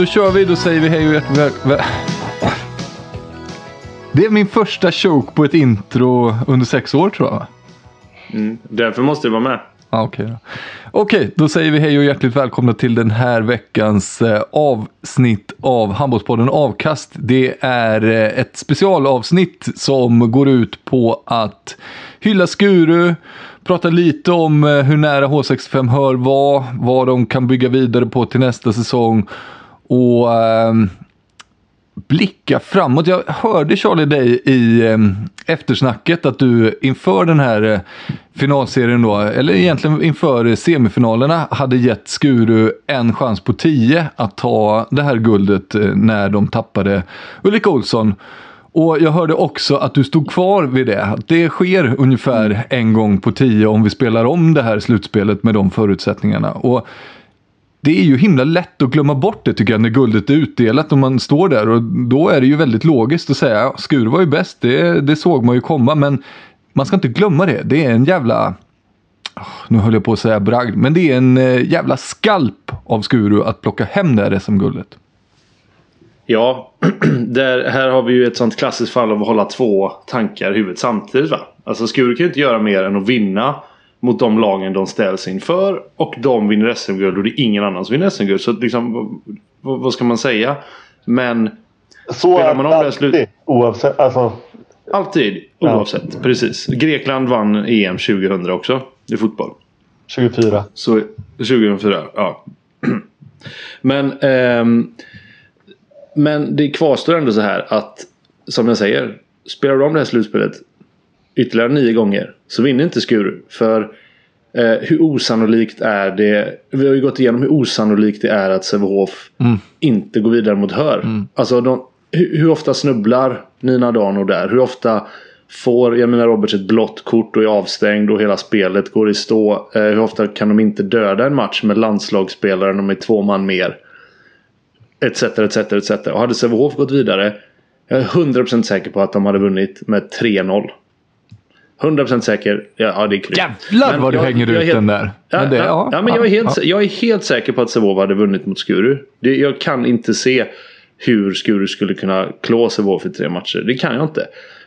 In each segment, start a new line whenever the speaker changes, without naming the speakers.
Då kör vi. Då säger vi hej och hjärtligt. Det är min första choke på ett intro under sex år tror jag. va?
Därför måste det vara med.
Ah, Okej, då. Okej, då säger vi hej och hjärtligt välkomna till den här veckans eh, avsnitt av Handbollspodden Avkast. Det är eh, ett specialavsnitt som går ut på att hylla Skuru, prata lite om eh, hur nära H65 hör var, vad de kan bygga vidare på till nästa säsong och eh, blicka framåt. Jag hörde Charlie dig i eh, eftersnacket att du inför den här eh, finalserien då, eller egentligen inför semifinalerna, hade gett Skuru en chans på tio att ta det här guldet eh, när de tappade Ulrika Olsson. Och jag hörde också att du stod kvar vid det. Det sker ungefär en gång på tio om vi spelar om det här slutspelet med de förutsättningarna. Och det är ju himla lätt att glömma bort det tycker jag när guldet är utdelat och man står där och då är det ju väldigt logiskt att säga ja, Skur var ju bäst, det, det såg man ju komma men man ska inte glömma det. Det är en jävla, oh, nu höll jag på att säga bragd, men det är en eh, jävla skalp av Skuru att plocka hem det här SM-guldet.
Ja, där, här har vi ju ett sånt klassiskt fall av att hålla två tankar i huvudet samtidigt. Va? Alltså Skuru kan ju inte göra mer än att vinna mot de lagen de ställs inför. Och de vinner SM-guld och det är ingen annan som vinner SM-guld. Så liksom, vad, vad ska man säga? Men
Så
Spelar man om det slut-
alltid. Oavsett. Alltså,
alltid, oavsett. Precis. Grekland vann EM 2000 också i fotboll.
24.
Så 2004, ja. Men, ehm, men det kvarstår ändå så här att som jag säger. Spelar du om det här slutspelet ytterligare nio gånger så vinner inte Skuru. För eh, hur osannolikt är det? Vi har ju gått igenom hur osannolikt det är att Sävehof inte går vidare mot Hör. Alltså de, hur, hur ofta snubblar Nina Dano där? Hur ofta får Jamina Roberts ett blått kort och är avstängd och hela spelet går i stå? Eh, hur ofta kan de inte döda en match med landslagsspelare när de är två man mer? Etc, etc, etc. Och hade Sävehof gått vidare jag är 100% säker på att de hade vunnit med 3-0. 100% säker. Ja, ja det är kryss.
Jävlar
Men
vad du
jag-
hänger
jag
ut
helt-
den där.
Ja,
Men det-
ja, ja, men jag, är helt, jag är helt säker på att Sävehof hade vunnit mot Skuru. Det, jag kan inte se hur Skuru skulle kunna klå Sävehof i tre matcher. Det kan jag inte.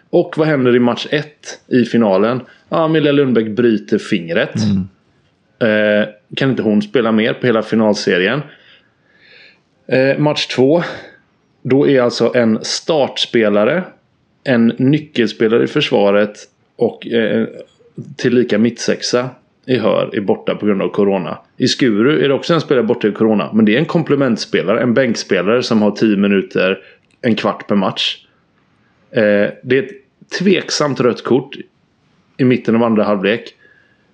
Och vad händer i match 1 i finalen? Ja, Emilia Lundbäck bryter fingret. Eh, kan inte hon spela mer på hela finalserien? Eh, match 2. Då är alltså en startspelare, en nyckelspelare i försvaret och eh, tillika mittsexa i Hör är borta på grund av Corona. I Skuru är det också en spelare borta i Corona. Men det är en komplementspelare, en bänkspelare som har 10 minuter, en kvart per match. Eh, det är ett tveksamt rött kort i mitten av andra halvlek.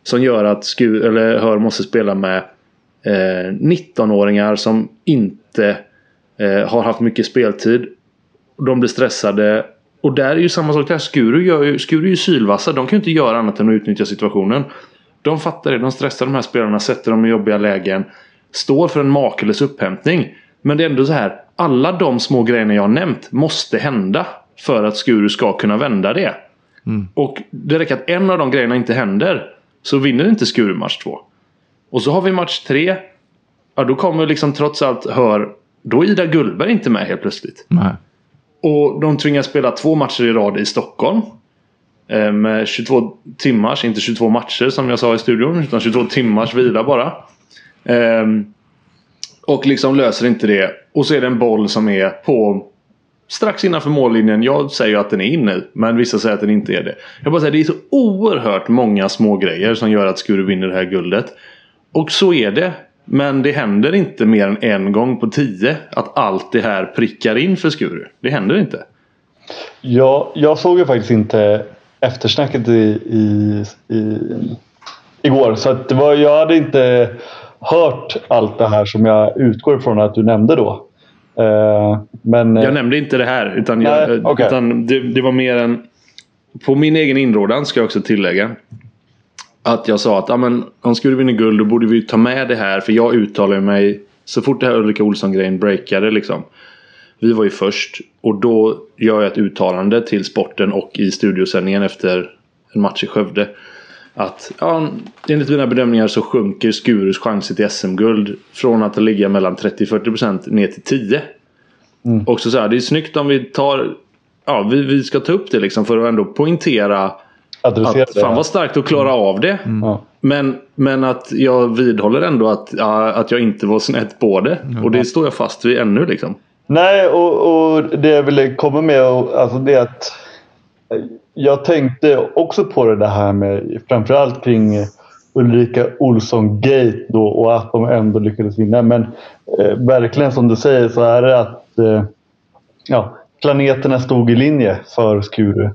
Som gör att Skur, eller Hör måste spela med eh, 19-åringar som inte eh, har haft mycket speltid. De blir stressade och där är ju samma sak där. Skuru, gör ju, Skuru är ju sylvassa. De kan ju inte göra annat än att utnyttja situationen. De fattar det. De stressar de här spelarna, sätter dem i jobbiga lägen. Står för en makalös upphämtning. Men det är ändå så här. Alla de små grejerna jag har nämnt måste hända. För att Skuru ska kunna vända det. Och det räcker att en av de grejerna inte händer. Så vinner inte Skuru match två. Och så har vi match tre. Ja, då kommer liksom trots allt hör. Då är Ida Gullberg inte med helt plötsligt.
Nej.
Och de tvingas spela två matcher i rad i Stockholm. Ehm, Med 22 timmars, inte 22 matcher som jag sa i studion. Utan 22 timmars vila bara. Ehm, och liksom löser inte det. Och så är det en boll som är på strax innanför mållinjen. Jag säger att den är inne. Men vissa säger att den inte är det. Jag bara säger det är så oerhört många små grejer som gör att Skuru vinner det här guldet. Och så är det. Men det händer inte mer än en gång på tio att allt det här prickar in för Skuru. Det händer inte.
Ja, jag såg ju faktiskt inte eftersnacket i, i, i, igår. Så det var, jag hade inte hört allt det här som jag utgår ifrån att du nämnde då. Eh, men,
Jag nämnde inte det här. Utan, jag,
Nej, okej.
utan det, det var mer en... På min egen inrådan ska jag också tillägga. Att jag sa att men, om Skuru vinner guld då borde vi ta med det här. För jag uttalar mig så fort det här Ulrika Olsson-grejen breakade liksom. Vi var ju först. Och då gör jag ett uttalande till sporten och i studiosändningen efter en match i Skövde. Att ja, enligt mina bedömningar så sjunker Skurus chanser till SM-guld från att ligga mellan 30-40% ner till 10. Och så, så här, det är snyggt om vi tar Ja, vi, vi ska ta upp det liksom för att ändå poängtera
adressera
att fan vad starkt att klara av det.
Ja.
Men, men att jag vidhåller ändå att, ja, att jag inte var snett på det. Och det står jag fast vid ännu liksom.
Nej, och, och det jag ville komma med alltså det är att jag tänkte också på det här med framförallt kring Ulrika Olsson-gate då och att de ändå lyckades vinna. Men eh, verkligen som du säger så är det att eh, ja, planeterna stod i linje för Skuru.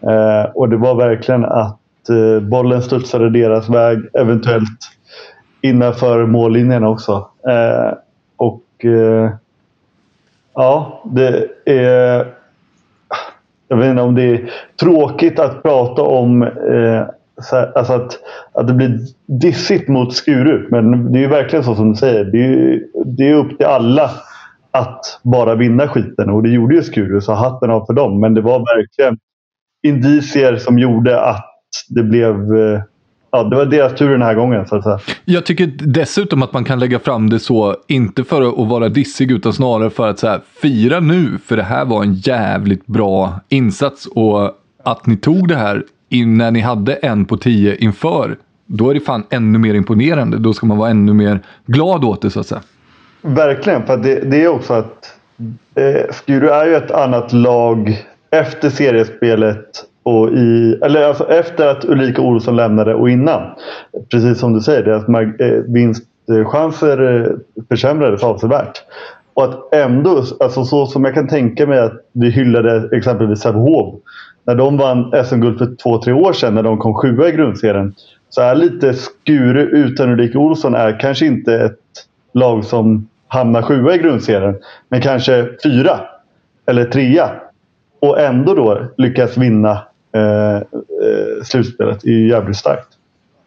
Eh, och det var verkligen att eh, bollen studsade deras väg, eventuellt innanför mållinjen också. Eh, och eh, ja, det är... Jag vet inte om det är tråkigt att prata om eh, så här, alltså att, att det blir dissigt mot Skuru. Men det är ju verkligen så som du säger. Det är, ju, det är upp till alla att bara vinna skiten. Och det gjorde ju Skuru, så hatten av för dem. Men det var verkligen indicier som gjorde att det blev... Eh, ja, det var deras tur den här gången. Så att säga.
Jag tycker dessutom att man kan lägga fram det så, inte för att vara dissig utan snarare för att så här, fira nu. För det här var en jävligt bra insats och att ni tog det här när ni hade en på tio inför. Då är det fan ännu mer imponerande. Då ska man vara ännu mer glad åt det så att säga.
Verkligen, för det, det är också att eh, Skuru är ju ett annat lag efter seriespelet och i, eller alltså efter att Ulrika Olsson lämnade och innan. Precis som du säger, deras eh, vinstchanser eh, försämrades avsevärt. Och att ändå, alltså så som jag kan tänka mig att vi hyllade exempelvis Sävehof. När de vann SM-guld för två, tre år sedan när de kom sjua i grundserien. Så är lite Skuru utan Ulrika Olsson är kanske inte ett lag som hamnar sjua i grundserien. Men kanske fyra eller trea. Och ändå då lyckas vinna eh, eh, slutspelet. är ju jävligt starkt.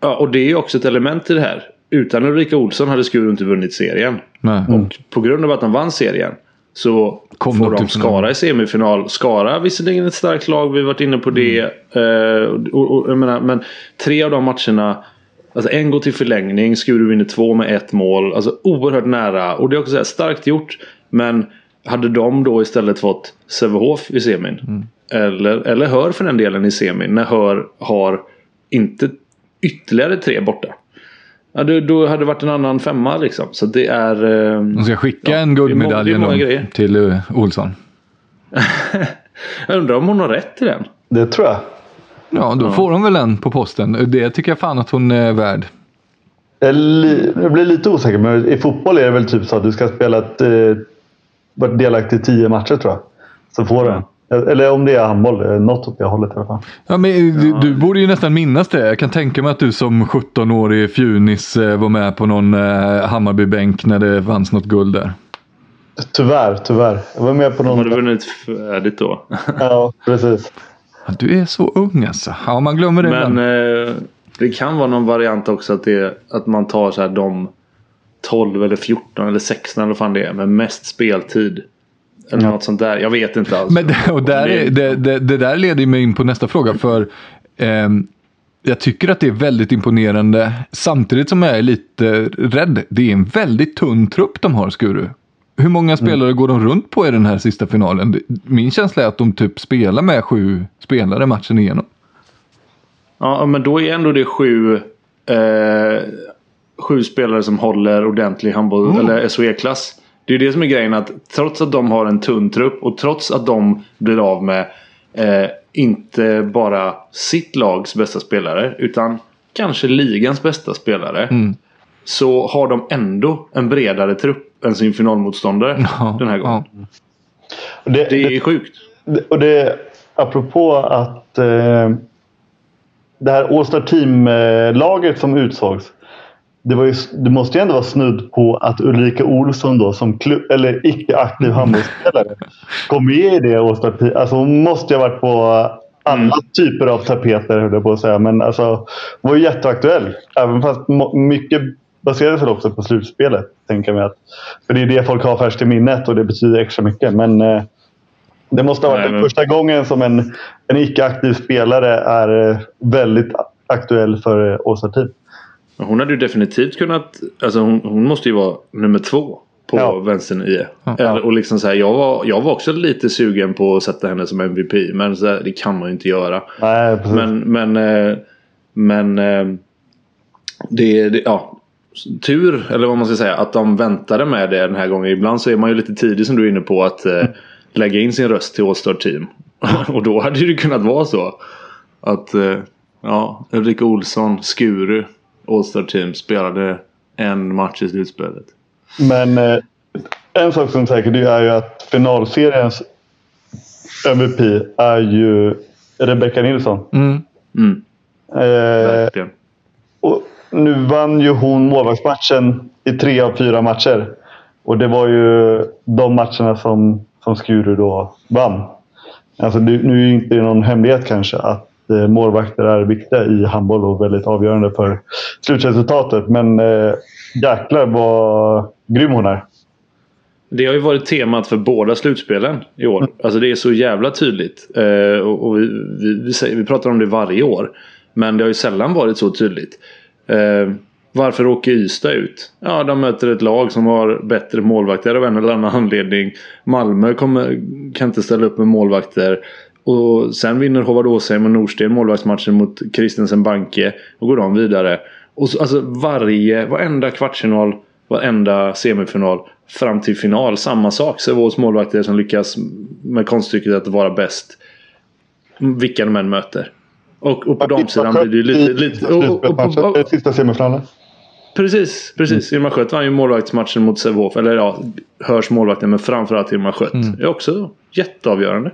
Ja, och det är ju också ett element i det här. Utan Ulrika Olsson hade Skuru inte vunnit serien.
Nej.
Och på grund av att de vann serien så
Kom
får
de.
Skara i semifinal. Skara visserligen ett starkt lag, vi har varit inne på det. Eh, och, och, jag menar, men tre av de matcherna Alltså en går till förlängning, Skuru vinner två med ett mål. Alltså oerhört nära. Och det är också så här, starkt gjort. Men hade de då istället fått Sävehof i semin. Eller, eller Hör för den delen i semin. När Hör har inte ytterligare tre borta. Ja, då, då hade det varit en annan femma liksom. Så det är... Eh,
De ska skicka
Ja,
en guldmedalj till uh, Olsson.
jag undrar om hon har rätt i den.
Det tror jag.
Ja, då får de väl en på posten. Det tycker jag fan att hon är värd.
Jag blir lite osäker, men i fotboll är det väl typ så att du ska spela ett, eh, varit delaktig i tio matcher tror jag. Så får du en. Eller om det är handboll, eh, något åt det hållet i alla fall.
Ja, men du, du borde ju nästan minnas det. Jag kan tänka mig att du som 17-årig fjunis eh, var med på någon eh, Hammarbybänk när det fanns något guld där.
Tyvärr, tyvärr. Jag var med på
De hade
någon...
vunnit färdigt då.
Ja, precis.
Du är så ung alltså. Ja, man glömmer det
Men eh, det kan vara någon variant också att, det, att man tar så här de 12 eller 14 eller 16 eller vad fan det är med mest speltid. Eller något sånt där. Jag vet inte alls.
Men det, och där är, det, det, det där leder mig in på nästa fråga. För ehm, jag tycker att det är väldigt imponerande. Samtidigt som jag är lite rädd. Det är en väldigt tunn trupp de har, Skuru. Hur många spelare går de runt på i den här sista finalen? Min känsla är att de typ spelar med sju spelare matchen igenom.
Ja, men då är ändå det sju, eh, sju spelare som håller ordentlig handboll
Mm.
eller SOE-klass. Det är det som är grejen att trots att de har en tunn trupp och trots att de blir av med eh, inte bara sitt lags bästa spelare utan kanske ligans bästa spelare.
Mm.
Så har de ändå en bredare trupp än sin finalmotståndare
Ja,
den här gången.
ja.
Och det,
Det är sjukt.
det, och det, apropå att eh, det här All-Star Team-laget som utsågs. Det, var ju, det måste ju ändå vara snudd på att Ulrika Olsson då som klubb, eller icke-aktiv handbollsspelare kom med i det Team. Alltså hon måste ju ha varit på alla typer av tapeter höll jag på att säga. Men alltså var ju jätteaktuell. Även fast mycket baserades väl också på slutspelet. Tänker jag att, för det är det folk har färskt i minnet och det betyder extra mycket. Men eh, det måste ha varit
Nej,
den
men-
första gången som en, en icke-aktiv spelare är eh, väldigt aktuell för eh, Åsa Team.
Hon hade ju definitivt kunnat... Alltså hon, hon måste ju vara nummer två på
Ja.
vänstern i.
Ja.
Eller, och liksom så här, jag, var, jag var också lite sugen på att sätta henne som MVP. Men så här, det kan man ju inte göra.
Nej, precis.
Men, men, eh, men eh, det, det, ja, tur, eller vad man ska säga, att de väntade med det den här gången. Ibland så är man ju lite tidig som du är inne på att eh, lägga in sin röst till All-Star Team. och då hade det kunnat vara så. Att eh, ja, Ulrika Olsson, Skuru, All-Star Team spelade en match i slutspelet.
Men eh, en sak som är säker det är ju att finalseriens MVP är ju Rebecca Nilsson.
Mm.
Mm,
Eh, och nu vann ju hon målvaktsmatchen i tre av fyra matcher. Och det var ju de matcherna som, som Skuru då vann. Alltså det, nu är ju inte någon hemlighet kanske att eh, målvakter är viktiga i handboll och väldigt avgörande för slutresultatet. Men eh, jäklar vad grym hon är.
Det har ju varit temat för båda slutspelen i år. Alltså det är så jävla tydligt. Eh, och och vi, vi, vi, säger, vi pratar om det varje år. Men det har ju sällan varit så tydligt. Eh, varför åker Ystad ut? Ja, de möter ett lag som har bättre målvakter av en eller annan anledning. Malmö kommer, kan inte ställa upp med målvakter. Och sen vinner Håvard Åsheim och Norsten målvaktsmatchen mot Kristensen Banke. Och går de vidare. Och så, alltså varje, varenda kvartsfinal, varenda semifinal fram till final. Samma sak. Sävehofs målvakter som lyckas med konststycket att vara bäst. Vilka de än möter. Och, och på damsidan blir det ju lite... lite och, och, och,
Sista semifinalen.
precis, precis. Irma Schött vann ju målvaktsmatchen mot Sävehof. Eller ja, hörs målvakten men framförallt Irma Schött. Det är också jätteavgörande.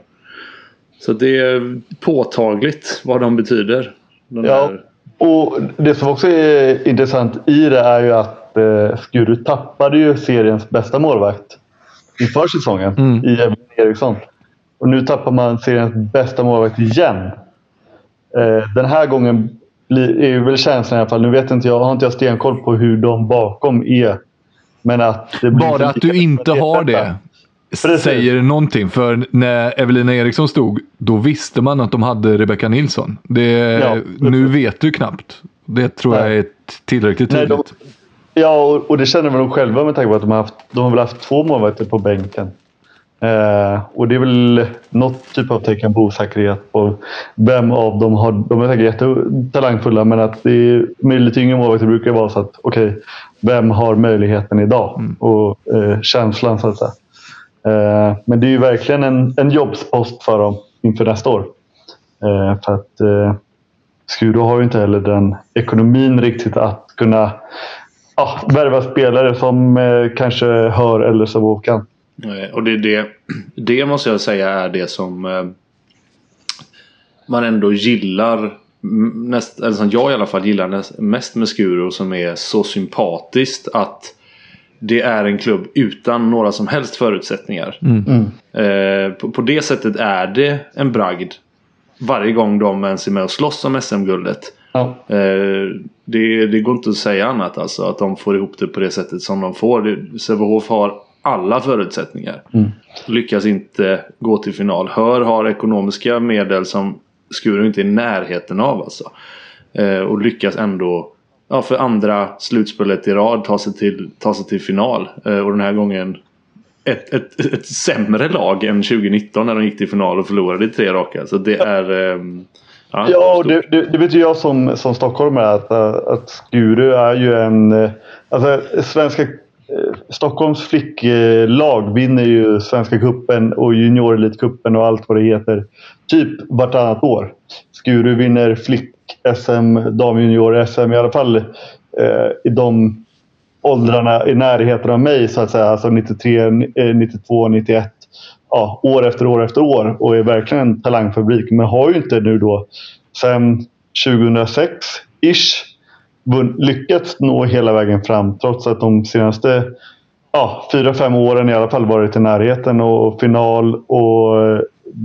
Så det är påtagligt vad de betyder. De
Ja, och det som också är intressant i det är ju att eh, Skuru tappade ju seriens bästa målvakt inför säsongen
Mm.
i Evelyn Eriksson. Och nu tappar man seriens bästa målvakt igen. Eh, den här gången blir, är ju väl känslan i alla fall, nu vet inte jag, har inte jag stenkoll på hur de bakom är. Men att det blir
Bara att du inte har det
Precis.
säger någonting. För när Evelina Eriksson stod, då visste man att de hade Rebecca Nilsson. Det,
Ja.
nu vet du knappt. Det tror jag
Nej.
är tillräckligt
Nej,
tydligt.
de, ja, och, och det känner väl de själva med tanke på att de har, haft, de har väl haft två målvakter på bänken. Eh, och det är väl något typ av tecken på osäkerhet på vem av dem har... De är säkert jättetalangfulla men att det är, med lite yngre målvakter brukar det vara så att okej, vem har möjligheten idag? Och eh, känslan så att säga. Eh, men det är ju verkligen en, en jobbspost för dem inför nästa år. Eh, för att eh, Skuru har ju inte heller den ekonomin riktigt att kunna ja, värva spelare som kanske hör eller så kan.
Och det, det, det måste jag säga är det som man ändå gillar. Näst, eller som jag i alla fall gillar näst, mest med Skuro som är så sympatiskt att det är en klubb utan några som helst förutsättningar. Eh, på, på det sättet är det en bragd varje gång de ens är med och slåss om SM-guldet.
Ja.
Eh, det, det går inte att säga annat alltså. Att de får ihop det på det sättet som de får. Sävehof har alla förutsättningar. Lyckas inte gå till final. Hör har ekonomiska medel som Skuru inte är i närheten av alltså. Eh, och lyckas ändå ja, för andra slutspelet i rad ta sig till, ta sig till final. Eh, och den här gången ett, ett, ett sämre lag än 2019 när de gick till final och förlorade i tre raka. Så det är... ehm,
Ja, och det, det, det vet ju jag som, som stockholmare att, att Skuru är ju en... äh, Alltså svenska... äh, Stockholms flicklag vinner ju Svenska cupen och juniorelitcupen och allt vad det heter. Typ vartannat år. Skuru vinner SM, damjunior-SM i alla fall eh, i de åldrarna i närheten av mig så att säga. Alltså 93, 92, 91. Ja, år efter år efter år och är verkligen en talangfabrik. Men har ju inte nu då sen 2006-ish lyckats nå hela vägen fram trots att de senaste ja, fyra, fem åren i alla fall varit i närheten och final och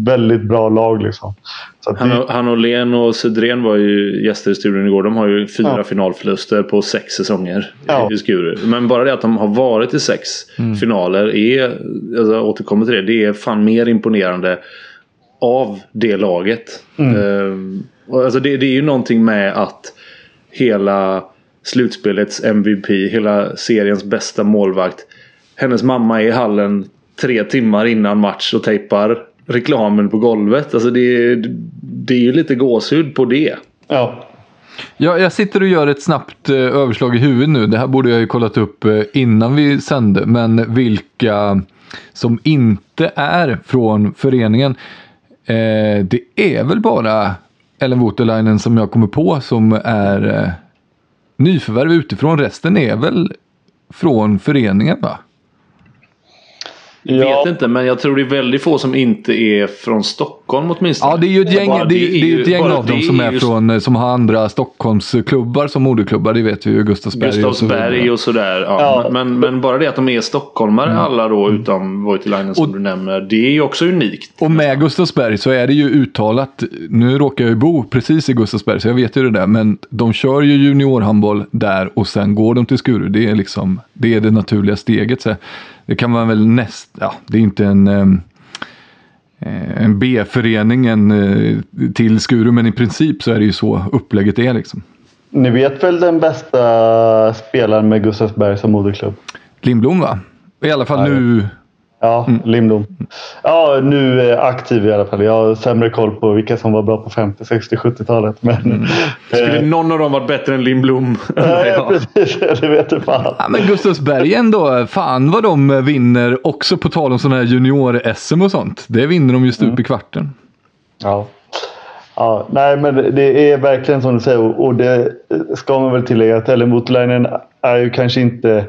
väldigt bra lag. Liksom. Så
Han,
det,
och- han och Len och Sedren var ju gäster i studion igår. De har ju fyra
Ja.
finalförluster på sex säsonger
Ja.
i Skuru. Men bara det att de har varit i sex finaler är, alltså, jag återkommer till det, det är fan mer imponerande av det laget. Ehm, och alltså det, det är ju någonting med att hela slutspelets MVP, hela seriens bästa målvakt. Hennes mamma är i hallen tre timmar innan match och tejpar reklamen på golvet. Alltså det, det är ju lite gåshud på det.
ja,
Ja, jag sitter och gör ett snabbt eh, överslag i huvudet nu. Det här borde jag ju kollat upp eh, innan vi sände. Men vilka som inte är från föreningen. Eh, det är väl bara Ellen Voutilainen som jag kommer på som är eh, nyförvärv utifrån. Resten är väl från föreningen va?
Ja,
Vet inte men jag tror det är väldigt få som inte är från Stockholm åtminstone.
Ja, det är ju ett gäng,
Bara
det, det är ju ett gäng av dem
det
som
är
är
ju
från, eh, som har andra Stockholmsklubbar som moderklubbar. Det vet vi ju, Gustavsberg och så
Gustavsberg och sådär. Ja.
Ja.
Men, men bara det att de är stockholmare alla då utom Voutilainen som
Och-
du nämner. Det är ju också unikt.
Och med Gustavsberg så är det ju uttalat, nu råkar jag ju bo precis i Gustavsberg så jag vet ju det där, men de kör ju juniorhandboll där och sen går de till Skuru. Det är liksom, det är det naturliga steget. Så det kan man väl näst, ja det är inte en, eh, en B-förening en, eh, till Skuru, men i princip så är det ju så upplägget är liksom.
Ni vet väl den bästa spelaren med Gustavsberg som moderklubb?
Lindblom va? I alla fall
Ja,
nu.
Ja, Lindblom. Ja, nu är aktiv i alla fall. Jag har sämre koll på vilka som var bra på 50, 60, 70-talet. Men,
Skulle
eh,
någon av dem varit bättre än Lindblom?
nej,
ja.
precis. Det vet du fan.
Ja, men Gustavsberg ändå, fan vad de vinner också på tal om sådana här junior-SM och sånt. Det vinner de ju stup i kvarten.
Ja. Ja, nej, men det är verkligen som du säger och och det ska man väl tillägga att Ellen Voutilainen är ju kanske inte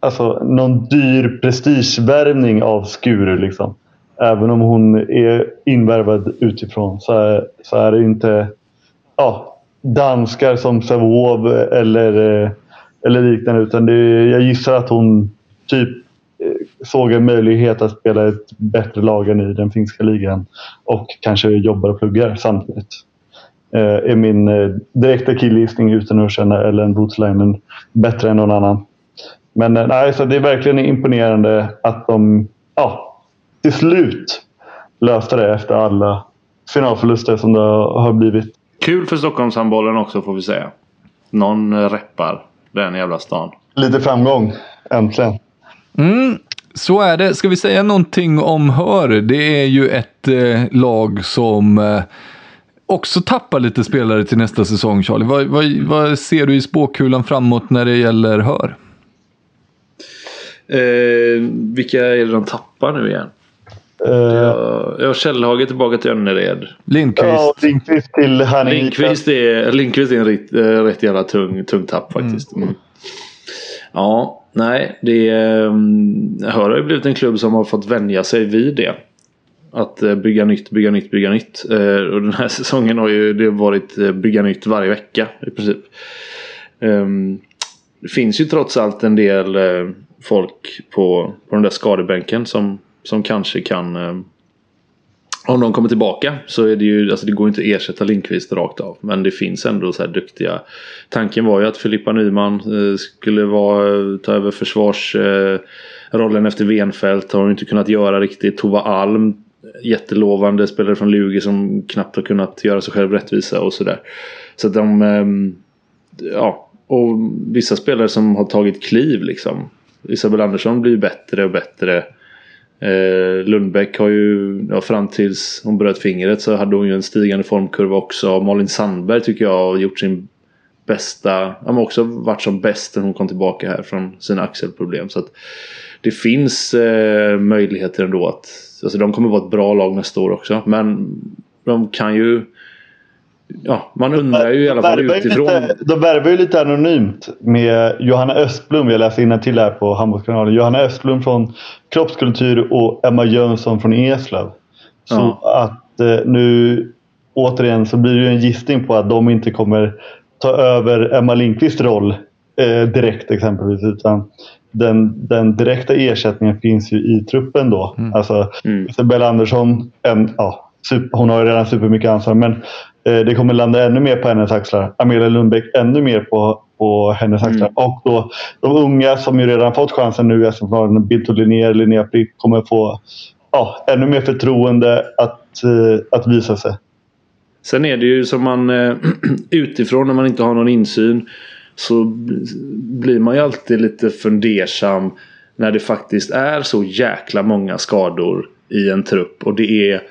alltså, någon dyr prestigevärvning av Skuru. Liksom. Även om hon är invärvad utifrån så är, så är det inte ja, danskar som Savov eller, eh, eller liknande. Utan det, jag gissar att hon typ eh, såg en möjlighet att spela ett bättre lag än i den finska ligan och kanske jobbar och pluggar samtidigt. Eh, är min eh, direkta killgissning utan att känna Ellen Voutilainen bättre än någon annan. Men eh, nej, så det är verkligen imponerande att de ja, till slut löste det efter alla finalförluster som det har blivit.
Kul för Stockholmshandbollen också får vi säga. Någon reppar den jävla stan.
Lite framgång, äntligen.
Mm, så är det. Ska vi säga någonting om Hör? Det är ju ett eh, lag som eh, också tappar lite spelare till nästa säsong, Charlie. Vad, vad, vad ser du i spåkulan framåt när det gäller Hör?
Eh, vilka är det de tappar nu igen?
Eh,
Ja, ja, Källhage tillbaka till Önnered.
Lindqvist.
ja, Lindqvist till Härnösand.
Lindqvist är, Lindqvist är en rätt, eh, rätt jävla tung, tung tapp faktiskt. Mm. Ja, nej. Det är, Hör har ju blivit en klubb som har fått vänja sig vid det. Att eh, bygga nytt, bygga nytt, bygga nytt. Och den här säsongen har ju det varit bygga nytt varje vecka i princip. Ehm, det finns ju trots allt en del folk på, på den där skadebänken som, som kanske kan eh, om de kommer tillbaka så är det ju, alltså det går inte att ersätta Lindqvist rakt av. Men det finns ändå så här duktiga. Tanken var ju att Filippa Nyman eh, skulle vara, eh, ta över försvarsrollen eh, efter Venfält. Har hon inte kunnat göra riktigt. Tova Alm, jättelovande spelare från Lugi som knappt har kunnat göra sig själv rättvisa och sådär. Så att de, eh, ja. Och vissa spelare som har tagit kliv liksom. Isabel Andersson blir bättre och bättre. Eh, Lundbäck har ju, ja, fram tills hon bröt fingret så hade hon ju en stigande formkurva också. Malin Sandberg tycker jag har gjort sin bästa, ja, men också varit som bäst när hon kom tillbaka här från sina axelproblem. Så att det finns eh, möjligheter ändå att, alltså de kommer vara ett bra lag nästa år också. Men de kan ju Ja, man undrar ju i alla fall utifrån.
Lite, de värvar ju lite anonymt med Johanna Östblom. Jag läser till här på Handbollskanalen. Johanna Östblom från Kroppskultur och Emma Jönsson från Eslöv. Så ja. att eh, nu återigen så blir det en gissning på att de inte kommer ta över Emma Lindqvists roll eh, direkt exempelvis. Utan den, den direkta ersättningen finns ju i truppen då. Mm. Alltså mm. Isabella Andersson, en, ja, super, hon har ju redan supermycket ansvar men det kommer landa ännu mer på hennes axlar. Amelia Lundbäck ännu mer på, på hennes axlar. Mm. Och då de unga som ju redan fått chansen nu i SM-finalen, Bildt Linnér, Linnea Frick, kommer få ja, ännu mer förtroende att, uh, att visa sig.
Sen är det ju som man uh, utifrån när man inte har någon insyn så blir man ju alltid lite fundersam när det faktiskt är så jäkla många skador i en trupp och det är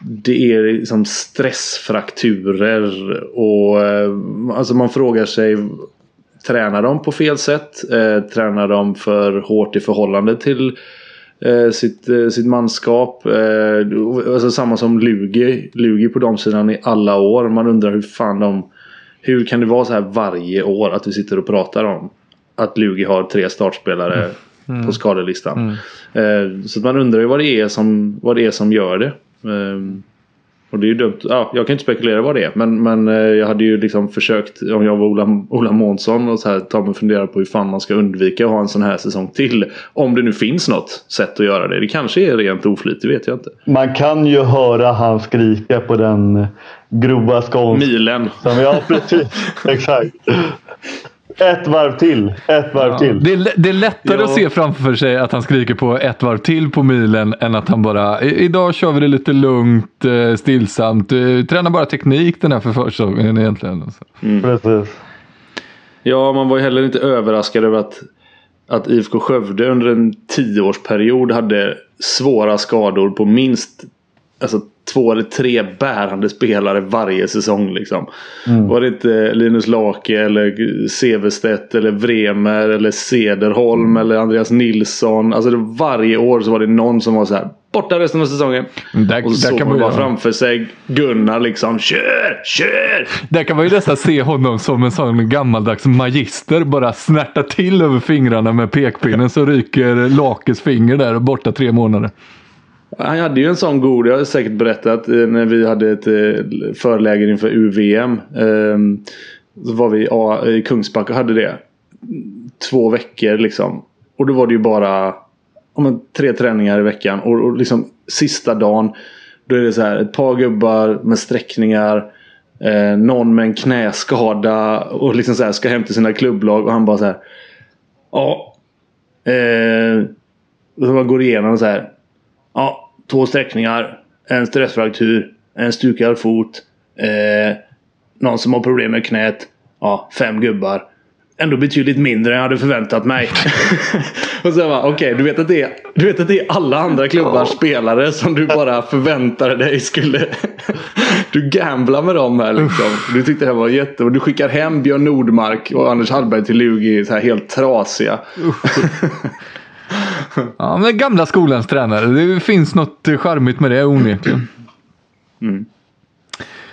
det är liksom stressfrakturer och eh, alltså man frågar sig Tränar de på fel sätt? Eh, tränar de för hårt i förhållande till eh, sitt, eh, sitt manskap? Alltså samma som Lugi. Lugi på de sidan i alla år. Man undrar hur fan de... Hur kan det vara så här varje år att vi sitter och pratar om att Lugi har tre startspelare mm. På skadelistan. Mm. Så man undrar ju vad det är som, vad det är som gör det. Um, och det är ju dumt. Ja, jag kan inte spekulera vad det är. Men, men eh, jag hade ju liksom försökt om jag var Ola, Ola Månsson och så här, ta mig och fundera på hur fan man ska undvika att ha en sån här säsong till. Om det nu finns något sätt att göra det. Det kanske är rent oflyt, det vet jag inte.
Man kan ju höra han skrika på den grova skånska.
Milen.
Ja, precis. Exakt. Ett varv till. Ett varv ja. till.
Det är, det är lättare ja. att se framför sig att han skriker på ett varv till på milen än att han bara idag kör vi det lite lugnt, eh, stillsamt. Eh, tränar bara teknik den här för försäsongen egentligen.
Mm. Precis.
Ja, man var ju heller inte överraskad över att, att IFK Skövde under en tioårsperiod hade svåra skador på minst alltså, två eller tre bärande spelare varje säsong. Liksom. Mm. Var det inte Linus Lake eller Severstedt eller Vremer eller Sederholm mm. eller Andreas Nilsson. Alltså varje år så var det någon som var så här borta resten av säsongen. Där, och så såg man bara framför sig Gunnar liksom kör, kör!
Där kan man ju nästan se honom som en sån gammaldags magister. Bara snärta till över fingrarna med pekpinnen så ryker Lakes finger där och borta tre månader.
Han hade ju en sån god, jag har säkert berättat, eh, när vi hade ett eh, förläger inför UVM. Ehm, så var vi i Kungsbacka och hade det. Två veckor liksom. Och då var det ju bara om tre träningar i veckan. Och, och liksom sista dagen. Då är det så här ett par gubbar med sträckningar. Eh, någon med en knäskada. Och liksom så här ska hem till sina klubblag. Och han bara så här. Ja. Eh, så man går igenom så här. Två sträckningar. En stressfraktur. En stukad fot. Eh, någon som har problem med knät. Ja, fem gubbar. Ändå betydligt mindre än jag hade förväntat mig. och så bara, okej, okay, du, vet att det är, du vet att det är alla andra klubbars spelare som du bara förväntade dig skulle... du gamblar med dem här liksom. Du tyckte det här var jätte... Du skickar hem Björn Nordmark och Anders Hallberg till Lugi så här helt trasiga.
Ja, men gamla skolans tränare. Det finns något charmigt med det onekligen. Mm.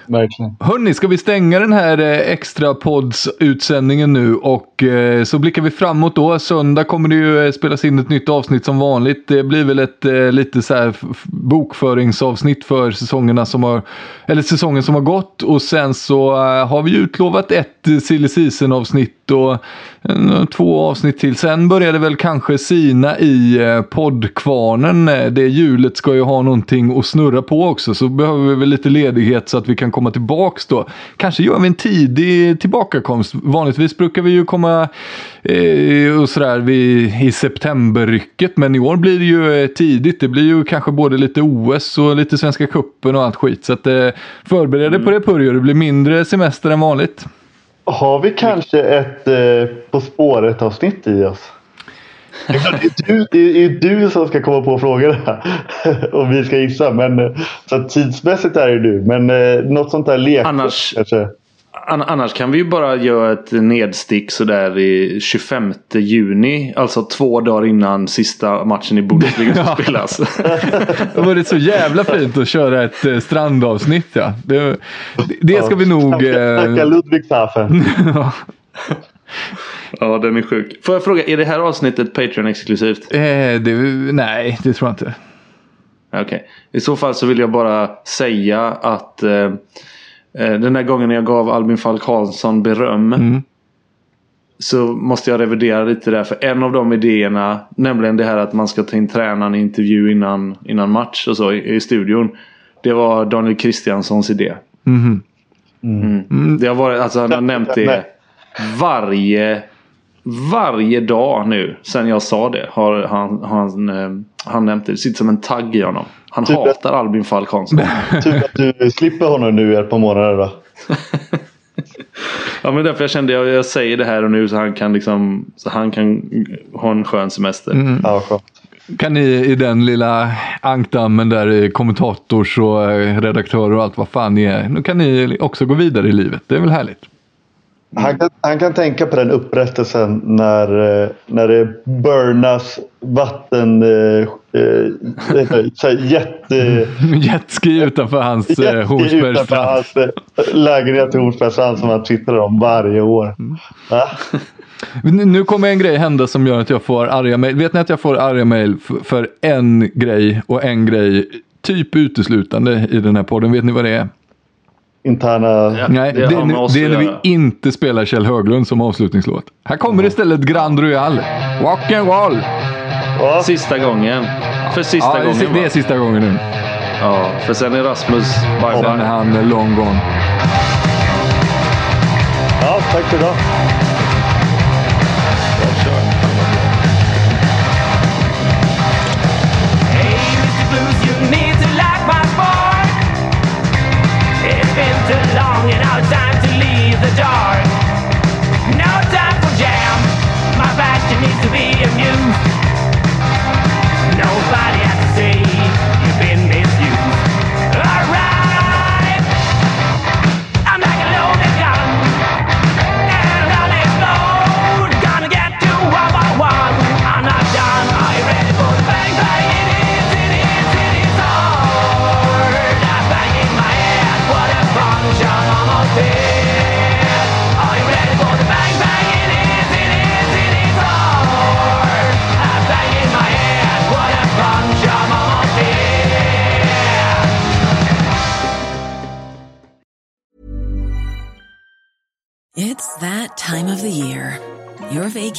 Verkligen.
Hörni, ska vi stänga den här eh, extra poddsutsändningen nu och eh, så blickar vi framåt då. Söndag kommer det ju eh, spelas in ett nytt avsnitt som vanligt. Det blir väl ett lite så här bokföringsavsnitt för säsongerna som har, eller säsongen som har gått och sen så har vi utlovat ett silly season avsnitt och en, två avsnitt till. Sen börjar det väl kanske sina i eh, poddkvarnen. Det hjulet ska ju ha någonting att snurra på också så behöver vi väl lite ledighet så att vi kan komma tillbaks då. Kanske gör vi en tidig tillbakakomst. Vanligtvis brukar vi ju komma eh, och sådär vid, i septemberrycket men i år blir det ju eh, tidigt. Det blir ju kanske både lite OS och lite Svenska Cupen och allt skit. Så att eh, förbered dig mm. på det Purjo. Det blir mindre semester än vanligt.
Har vi kanske ett eh, På spåret avsnitt i oss? Det är, du, det är du som ska komma på frågorna. Och vi ska gissa. Men, eh, så tidsmässigt är det du. Men eh, något sånt där lek
Annars, kanske. Annars kan vi ju bara göra ett nedstick sådär i 25 juni. Alltså två dagar innan sista matchen i Bundesliga ska spelas.
det var så jävla fint att köra ett eh, strandavsnitt ja. Det, det ska vi nog...
Snacka eh... Ludwigshafen.
ja den är sjuk. Får jag fråga, är det här avsnittet Patreon-exklusivt?
Eh, nej, det tror jag inte.
Okej. Okay. I så fall så vill jag bara säga att Eh, den där gången jag gav Albin Falk Hansson beröm. Mm. Så måste jag revidera lite där. För en av de idéerna. Nämligen det här att man ska ta in tränaren i intervju innan, innan match och så i, i studion. Det var Daniel Kristianssons idé. Mm. Mm. Mm. Det har varit, alltså han har nämnt det varje varje dag nu sen jag sa det har han, han, eh, han nämnt det. Det sitter som en tagg i honom. Han typ hatar att, Albin Falk Hansson.
Tur att du slipper honom nu ett par månader då.
ja men därför jag kände att jag, jag säger det här och nu så han kan liksom så han kan ha en skön semester. Mm.
Ja, skönt.
Kan ni i den lilla ankdammen där kommentators och eh, redaktörer och allt vad fan ni är. Nu kan ni också gå vidare i livet. Det är väl härligt.
Han kan, han kan tänka på den upprättelsen när, eh, när det burnas vatten... Eh, eh så jätte...
Jetski utanför hans eh, Hornsbergsstrand. hans
eh, lägenhet i Hornsbergsstrand som han twittrar om varje år. Mm. Ja.
Nu kommer en grej hända som gör att jag får arga mejl. Vet ni att jag får arga mejl för, för en grej och en grej typ uteslutande i den här podden? Vet ni vad det är?
Interna...
Ja, Nej, det, det, det är när vi inte spelar Kjell Höglund som avslutningslåt. Här kommer mm. istället Grand Royal. Rock and roll!
Ja. Sista gången. För sista
ja,
gången
Det är sista gången nu.
Ja, för sen är Rasmus
bye bye. Sen är han long gone.
Ja, tack för idag.